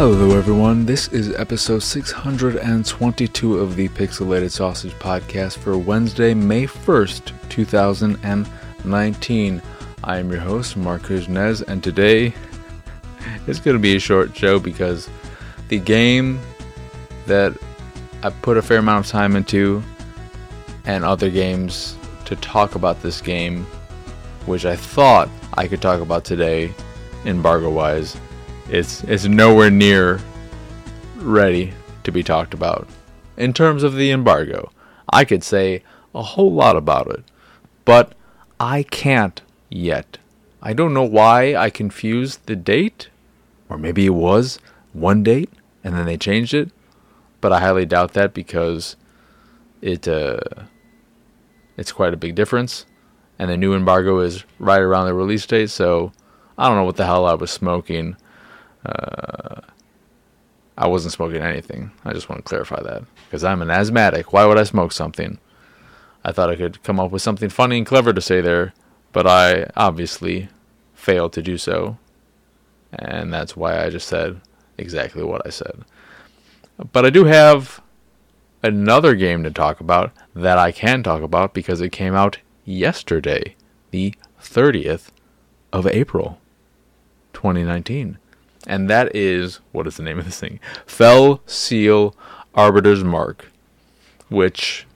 Hello, everyone. This is episode 622 of the Pixelated Sausage Podcast for Wednesday, May 1st, 2019. I am your host, Marc Kuznez, and today it's going to be a short show because the game that I put a fair amount of time into and other games to talk about this game, which I thought I could talk about today, embargo wise it's it's nowhere near ready to be talked about. In terms of the embargo, I could say a whole lot about it, but I can't yet. I don't know why I confused the date, or maybe it was one date and then they changed it, but I highly doubt that because it uh, it's quite a big difference, and the new embargo is right around the release date. So I don't know what the hell I was smoking uh, I wasn't smoking anything. I just want to clarify that because I'm an asthmatic. Why would I smoke something? I thought I could come up with something funny and clever to say there, but I obviously failed to do so. And that's why I just said exactly what I said. But I do have another game to talk about that I can talk about because it came out yesterday, the 30th of April, 2019 and that is what is the name of this thing? Fell Seal Arbiter's Mark, which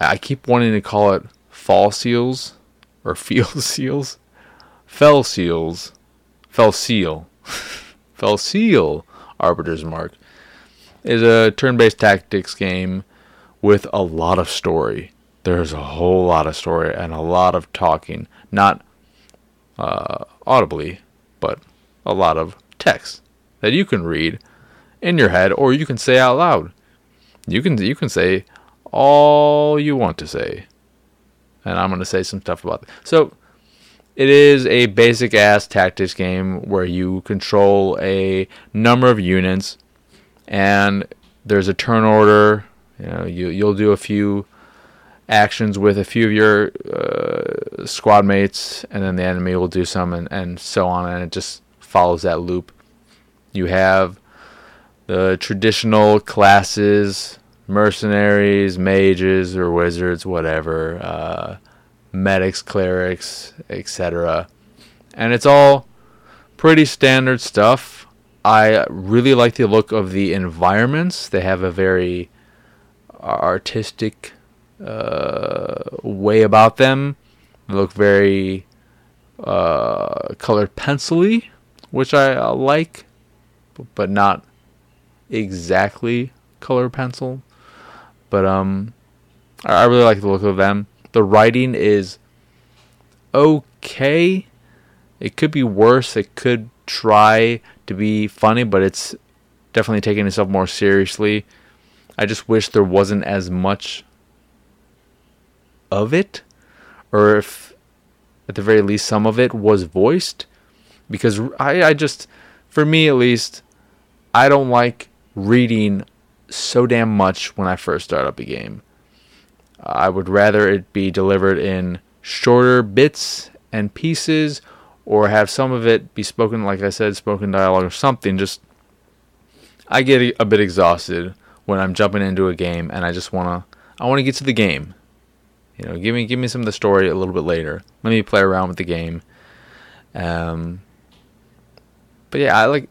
I keep wanting to call it Fall Seals or Field Seals. Fell Seals, Fell Seal, Fell Seal Arbiter's Mark is a turn-based tactics game with a lot of story. There's a whole lot of story and a lot of talking, not uh, audibly, but a lot of text that you can read in your head or you can say out loud. You can you can say all you want to say. And I'm going to say some stuff about it. So it is a basic ass tactics game where you control a number of units and there's a turn order. You know, you you'll do a few actions with a few of your uh, squad mates, and then the enemy will do some, and, and so on, and it just follows that loop. You have the traditional classes, mercenaries, mages or wizards, whatever, uh, medics, clerics, etc. And it's all pretty standard stuff. I really like the look of the environments. They have a very artistic uh, way about them. They look very uh, colored pencily, which I uh, like but not exactly color pencil. But um, I really like the look of them. The writing is okay. It could be worse. It could try to be funny, but it's definitely taking itself more seriously. I just wish there wasn't as much of it, or if at the very least some of it was voiced, because I, I just, for me at least, I don't like reading so damn much when I first start up a game. I would rather it be delivered in shorter bits and pieces or have some of it be spoken like I said spoken dialogue or something just I get a bit exhausted when I'm jumping into a game and I just want to I want to get to the game. You know, give me give me some of the story a little bit later. Let me play around with the game. Um but yeah, I like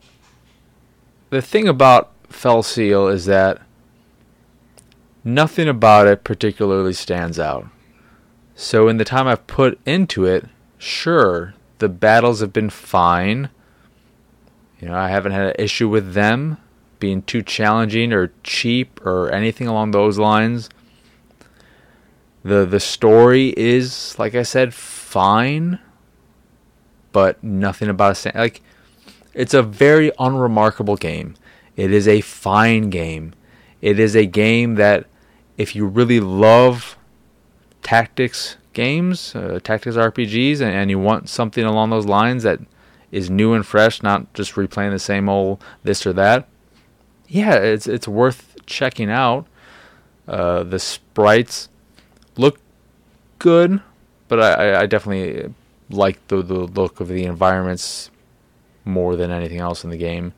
the thing about Fell Seal is that nothing about it particularly stands out. So, in the time I've put into it, sure, the battles have been fine. You know, I haven't had an issue with them being too challenging or cheap or anything along those lines. The the story is, like I said, fine, but nothing about it. Like it's a very unremarkable game. It is a fine game. It is a game that, if you really love tactics games, uh, tactics RPGs, and, and you want something along those lines that is new and fresh, not just replaying the same old this or that, yeah, it's it's worth checking out. Uh, the sprites look good, but I, I definitely like the, the look of the environments more than anything else in the game.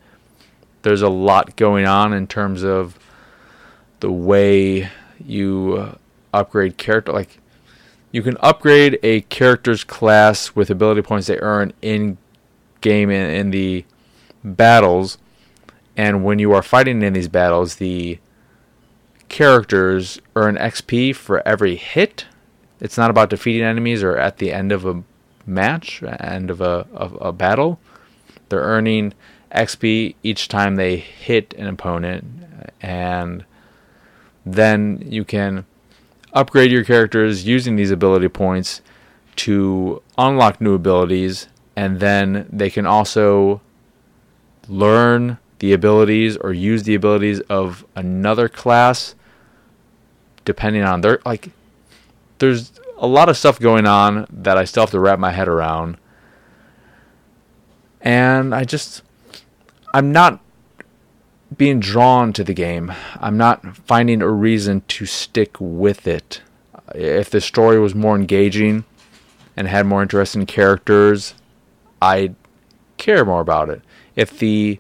there's a lot going on in terms of the way you uh, upgrade character. Like, you can upgrade a character's class with ability points they earn in game in, in the battles, and when you are fighting in these battles, the characters earn XP for every hit. It's not about defeating enemies or at the end of a match, end of a, of a battle. They're earning XP each time they hit an opponent, and then you can upgrade your characters using these ability points to unlock new abilities, and then they can also learn the abilities or use the abilities of another class depending on their like there's a lot of stuff going on that I still have to wrap my head around and I just I'm not being drawn to the game. I'm not finding a reason to stick with it. If the story was more engaging and had more interesting characters, I'd care more about it. If the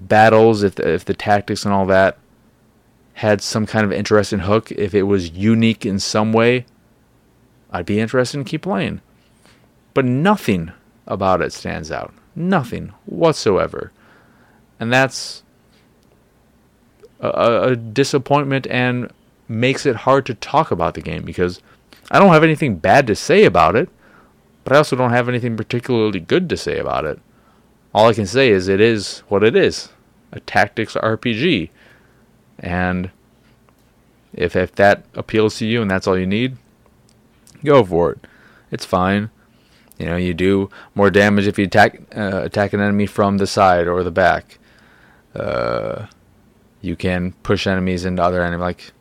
battles, if the, if the tactics and all that had some kind of interesting hook, if it was unique in some way, I'd be interested in keep playing. But nothing about it stands out. Nothing whatsoever. And that's a, a, disappointment and makes it hard to talk about the game because I don't have anything bad to say about it, but I also don't have anything particularly good to say about it. All I can say is it is what it is a tactics RPG. And if, if that appeals to you and that's all you need, go for it. It's fine. You know, you do more damage if you attack uh, attack an enemy from the side or the back. Uh, you can push enemies into other enemies. Like,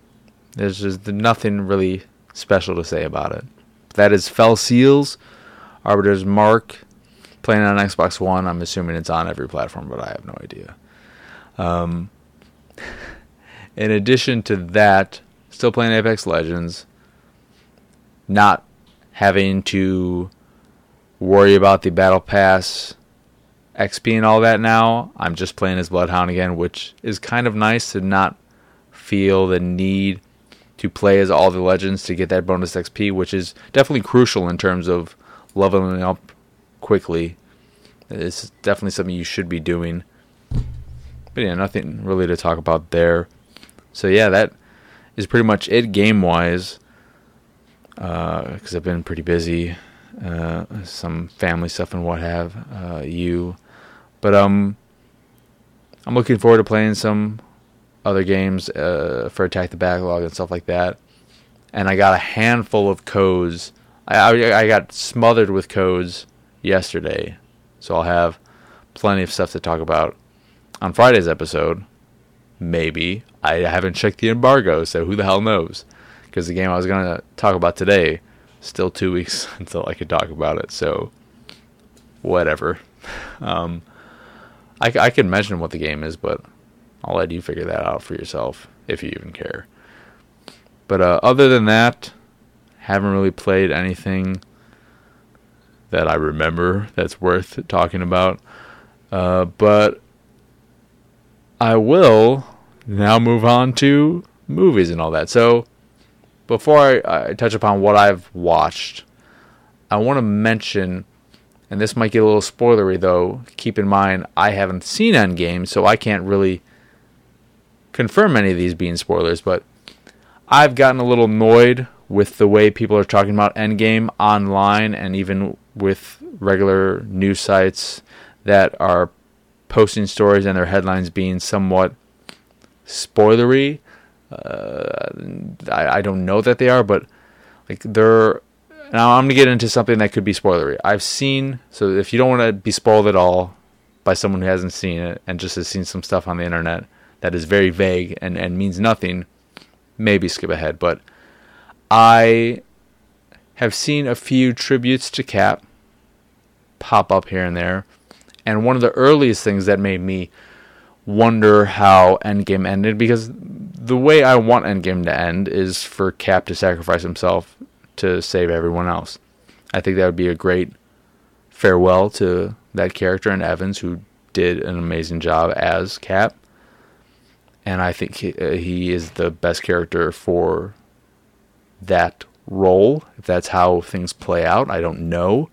there's just nothing really special to say about it. That is Fell Seals, Arbiter's Mark, playing on Xbox One. I'm assuming it's on every platform, but I have no idea. Um, in addition to that, still playing Apex Legends, not having to worry about the Battle Pass XP and all that now. I'm just playing as Bloodhound again, which is kind of nice to not feel the need to play as all the legends to get that bonus XP, which is definitely crucial in terms of leveling up quickly. It's definitely something you should be doing. But yeah, nothing really to talk about there. So yeah, that is pretty much it game wise. Because uh, I've been pretty busy, uh, some family stuff and what have uh, you. But um, I'm looking forward to playing some other games uh, for Attack the Backlog and stuff like that. And I got a handful of codes. I, I, I got smothered with codes yesterday, so I'll have plenty of stuff to talk about on Friday's episode. Maybe I haven't checked the embargo, so who the hell knows? Because the game I was gonna talk about today, still two weeks until I could talk about it. So whatever. Um, I, I can mention what the game is, but I'll let you figure that out for yourself if you even care. But uh, other than that, haven't really played anything that I remember that's worth talking about. Uh, but I will now move on to movies and all that. So before I, I touch upon what I've watched, I want to mention and this might get a little spoilery though. Keep in mind, I haven't seen Endgame, so I can't really confirm any of these being spoilers, but I've gotten a little annoyed with the way people are talking about Endgame online and even with regular news sites that are posting stories and their headlines being somewhat spoilery. Uh, I, I don't know that they are, but like they're now I'm gonna get into something that could be spoilery. I've seen so if you don't want to be spoiled at all by someone who hasn't seen it and just has seen some stuff on the internet that is very vague and, and means nothing, maybe skip ahead. But I have seen a few tributes to Cap pop up here and there. And one of the earliest things that made me wonder how Endgame ended because the way I want Endgame to end is for Cap to sacrifice himself to save everyone else. I think that would be a great farewell to that character and Evans, who did an amazing job as Cap, and I think he, uh, he is the best character for that role. If that's how things play out, I don't know,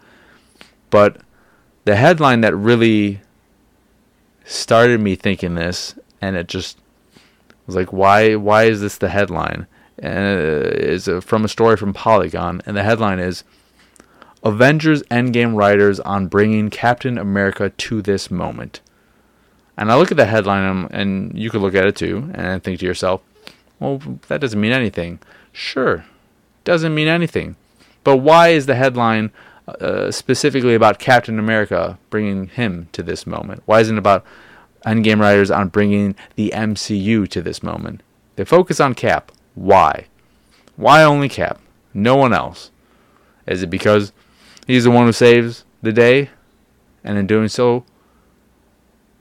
but the headline that really started me thinking this, and it just was like, why? Why is this the headline? And uh, it's from a story from Polygon, and the headline is Avengers Endgame writers on bringing Captain America to this moment. And I look at the headline, um, and you could look at it too, and think to yourself, well, that doesn't mean anything. Sure, doesn't mean anything. But why is the headline uh, specifically about Captain America bringing him to this moment? Why isn't it about Endgame writers on bringing the MCU to this moment? They focus on Cap. Why? Why only Cap? No one else. Is it because he's the one who saves the day, and in doing so,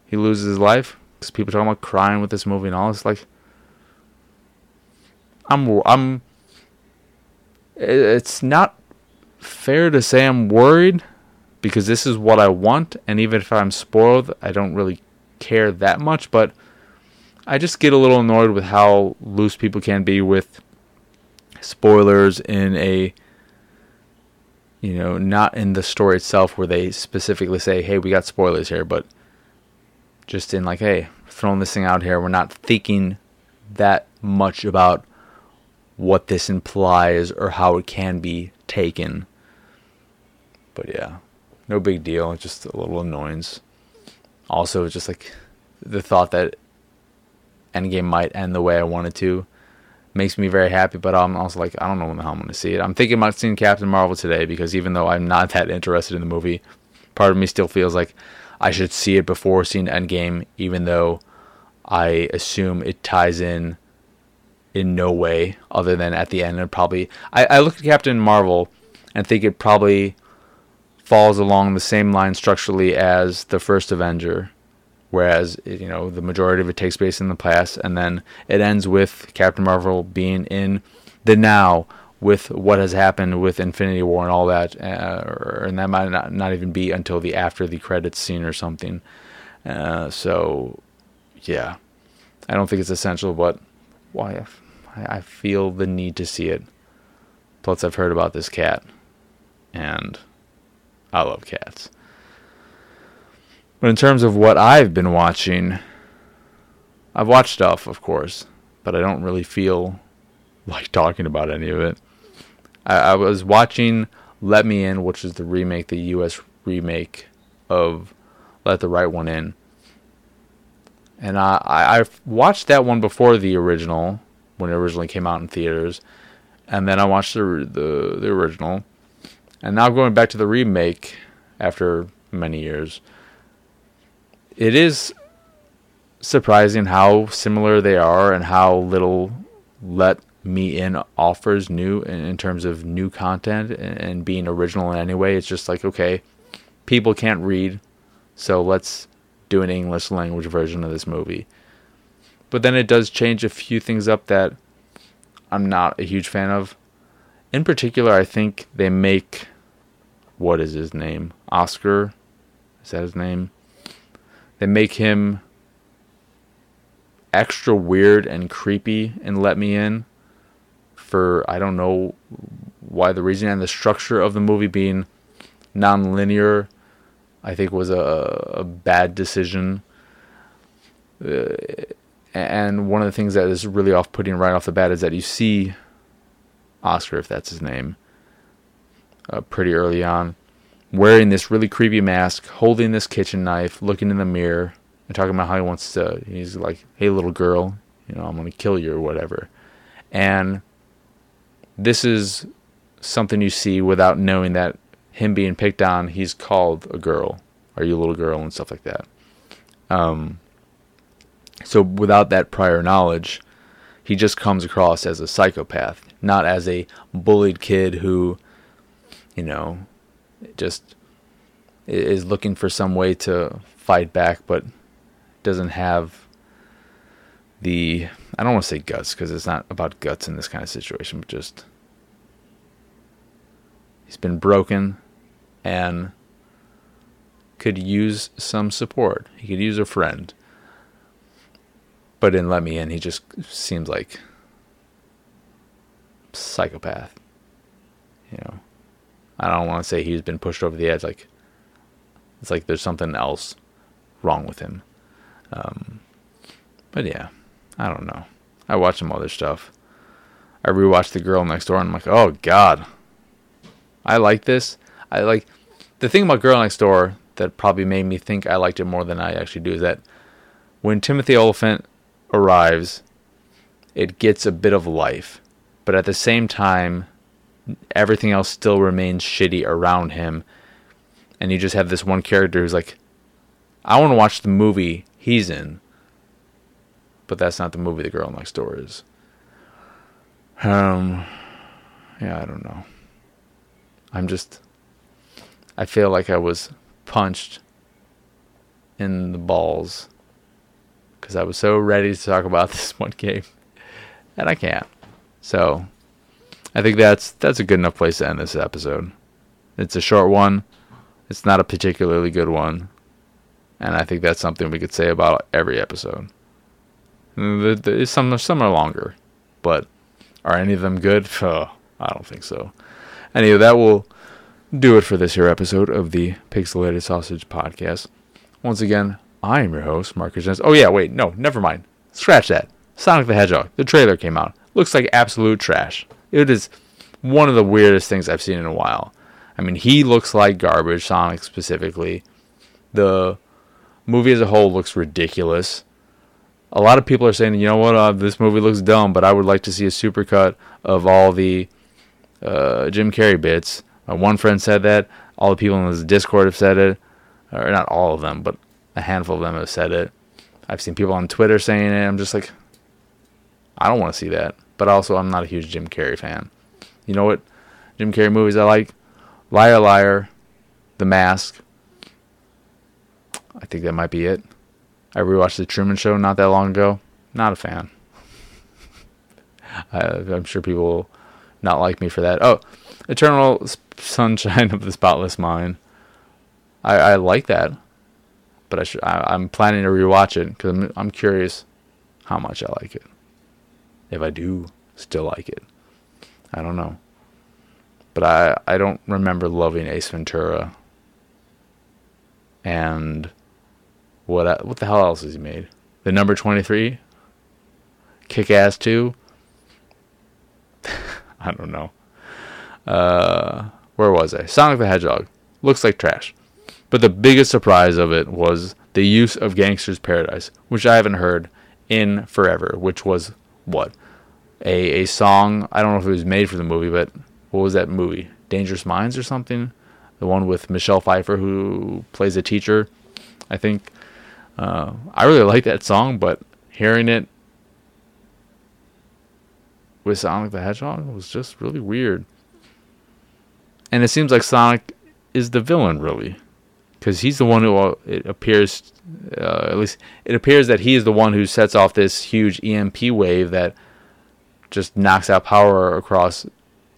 he loses his life? Because people talking about crying with this movie and all. It's like I'm I'm. It's not fair to say I'm worried because this is what I want, and even if I'm spoiled, I don't really care that much. But I just get a little annoyed with how loose people can be with spoilers in a you know, not in the story itself where they specifically say, "Hey, we got spoilers here," but just in like, "Hey, throwing this thing out here, we're not thinking that much about what this implies or how it can be taken." But yeah, no big deal, just a little annoyance. Also, just like the thought that Endgame might end the way I wanted to makes me very happy. But I'm also like, I don't know when the hell I'm going to see it. I'm thinking about seeing Captain Marvel today because even though I'm not that interested in the movie, part of me still feels like I should see it before seeing Endgame, even though I assume it ties in in no way other than at the end. And probably, I, I look at Captain Marvel and think it probably falls along the same line structurally as the first Avenger whereas you know the majority of it takes place in the past, and then it ends with Captain Marvel being in the now with what has happened with Infinity War and all that, uh, and that might not, not even be until the after the credits scene or something. Uh, so, yeah, I don't think it's essential, but why I feel the need to see it. Plus, I've heard about this cat, and I love cats. But in terms of what I've been watching, I've watched stuff, of course, but I don't really feel like talking about any of it. I, I was watching Let Me In, which is the remake, the U.S. remake of Let the Right One In. And I, I I've watched that one before the original, when it originally came out in theaters, and then I watched the the, the original, and now going back to the remake after many years it is surprising how similar they are and how little let me in offers new in, terms of new content and, being original in any way. It's just like, okay, people can't read, so let's do an English language version of this movie. But then it does change a few things up that I'm not a huge fan of. In particular, I think they make what is his name? Oscar? Is that his name? They make him extra weird and creepy and let me in for I don't know why the reason and the structure of the movie being non-linear I think was a, a bad decision. Uh, and one of the things that is really off-putting right off the bat is that you see Oscar, if that's his name, uh, pretty early on, wearing this really creepy mask, holding this kitchen knife, looking in the mirror, and talking about how he wants to. He's like, "Hey, little girl, you know, I'm gonna kill you or whatever." And this is something you see without knowing that him being picked on, he's called a girl, "Are you a little girl?" and stuff like that. Um. So without that prior knowledge, he just comes across as a psychopath, not as a bullied kid who, you know, just is looking for some way to fight back, but doesn't have the I don't want to say guts because it's not about guts in this kind of situation, but just he's been broken and could use some support. He could use a friend. But didn't let me in. He just seems like psychopath. You know. I don't want to say he's been pushed over the edge like it's like there's something else wrong with him. Um, but yeah, I don't know. I watch some other stuff. I rewatched The Girl Next Door and I'm like, oh god, I like this. I like the thing about Girl Next Door that probably made me think I liked it more than I actually do is that when Timothy Olyphant arrives, it gets a bit of life, but at the same time, everything else still remains shitty around him, and you just have this one character who's like, I want to watch the movie he's in, but that's not the movie The Girl Next Door is. Um, yeah, I don't know. I'm just, I feel like I was punched in the balls because I was so ready to talk about this one game, and I can't. So, I think that's that's a good enough place to end this episode. It's a short one. It's not a particularly good one, and I think that's something we could say about every episode. Some some are longer, but are any of them good? Oh, I don't think so. Anyway, that will do it for this here episode of the Pixelated Sausage Podcast. Once again, I am your host, Marcus Jens. Oh yeah, wait, no, never mind. Scratch that. Sonic the Hedgehog. The trailer came out. Looks like absolute trash. It is one of the weirdest things I've seen in a while. I mean, he looks like garbage, Sonic specifically. The movie as a whole looks ridiculous. A lot of people are saying, you know what, uh, this movie looks dumb, but I would like to see a supercut of all the uh, Jim Carrey bits. Uh, one friend said that. All the people in this Discord have said it. Or not all of them, but a handful of them have said it. I've seen people on Twitter saying it. I'm just like, I don't want to see that. But also, I'm not a huge Jim Carrey fan. You know what Jim Carrey movies I like? Liar Liar, The Mask. I think that might be it. I rewatched The Truman Show not that long ago. Not a fan. I, I'm sure people will not like me for that. Oh, Eternal Sunshine of the Spotless Mind. I, I like that, but I should, I, am planning to rewatch it because I'm, I'm curious how much I like it. If I do still like it, I don't know. But I I don't remember loving Ace Ventura. And what what the hell else has he made? The number twenty three. Kick Ass two. I don't know. Uh, where was I? Sonic the Hedgehog. Looks like trash. But the biggest surprise of it was the use of Gangsta's Paradise, which I haven't heard in forever, which was what? A a song, I don't know if it was made for the movie, but what was that movie? Dangerous Minds or something? The one with Michelle Pfeiffer who plays a teacher, I think. Uh, I really like that song, but hearing it with Sonic the Hedgehog was just really weird. And it seems like Sonic is the villain, really, because he's the one who it appears, uh, at least it appears that he is the one who sets off this huge EMP wave that just knocks out power across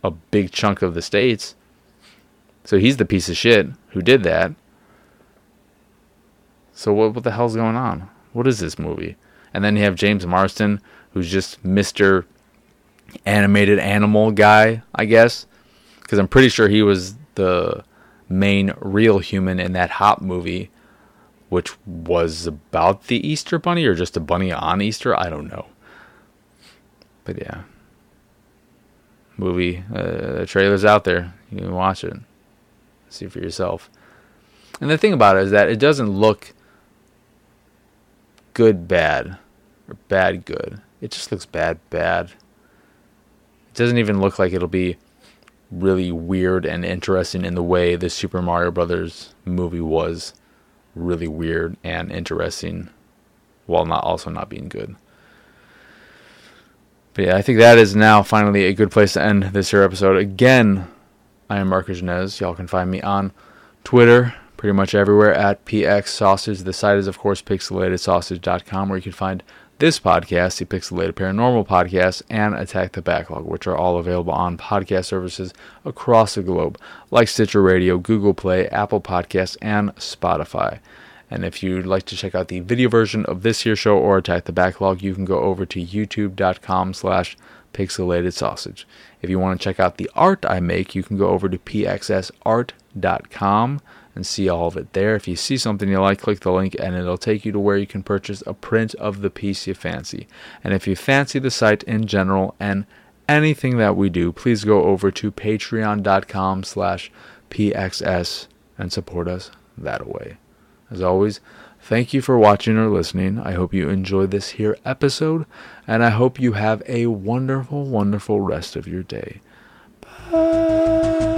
a big chunk of the states. So he's the piece of shit who did that. So what what the hell's going on? What is this movie? And then you have James Marsden, who's just Mr. Animated Animal guy, I guess, because I'm pretty sure he was the main real human in that Hop movie, which was about the Easter Bunny or just a bunny on Easter. I don't know. But yeah, movie. Uh, the trailer's out there. You can watch it, see for yourself. And the thing about it is that it doesn't look good, bad, or bad, good. It just looks bad, bad. It doesn't even look like it'll be really weird and interesting in the way the Super Mario Brothers movie was really weird and interesting while not also not being good. But yeah, I think that is now finally a good place to end this here episode. Again, I am Marcus Janez. Y'all can find me on Twitter, pretty much everywhere at PX Sausage. The site is, of course, pixelatedsausage.com, where you can find this podcast, the Pixelated Paranormal Podcast, and Attack the Backlog, which are all available on podcast services across the globe, like Stitcher Radio, Google Play, Apple Podcasts, and Spotify. And if you'd like to check out the video version of this here show or Attack the Backlog, you can go over to youtube.com slash pixelated sausage. If you want to check out the art I make, you can go over to pxsart.com and see all of it there. If you see something you like, click the link and it'll take you to where you can purchase a print of the piece you fancy. And if you fancy the site in general and anything that we do, please go over to patreon.com slash pxs and support us that way. As always, thank you for watching or listening. I hope you enjoyed this here episode, and I hope you have a wonderful, wonderful rest of your day. Bye.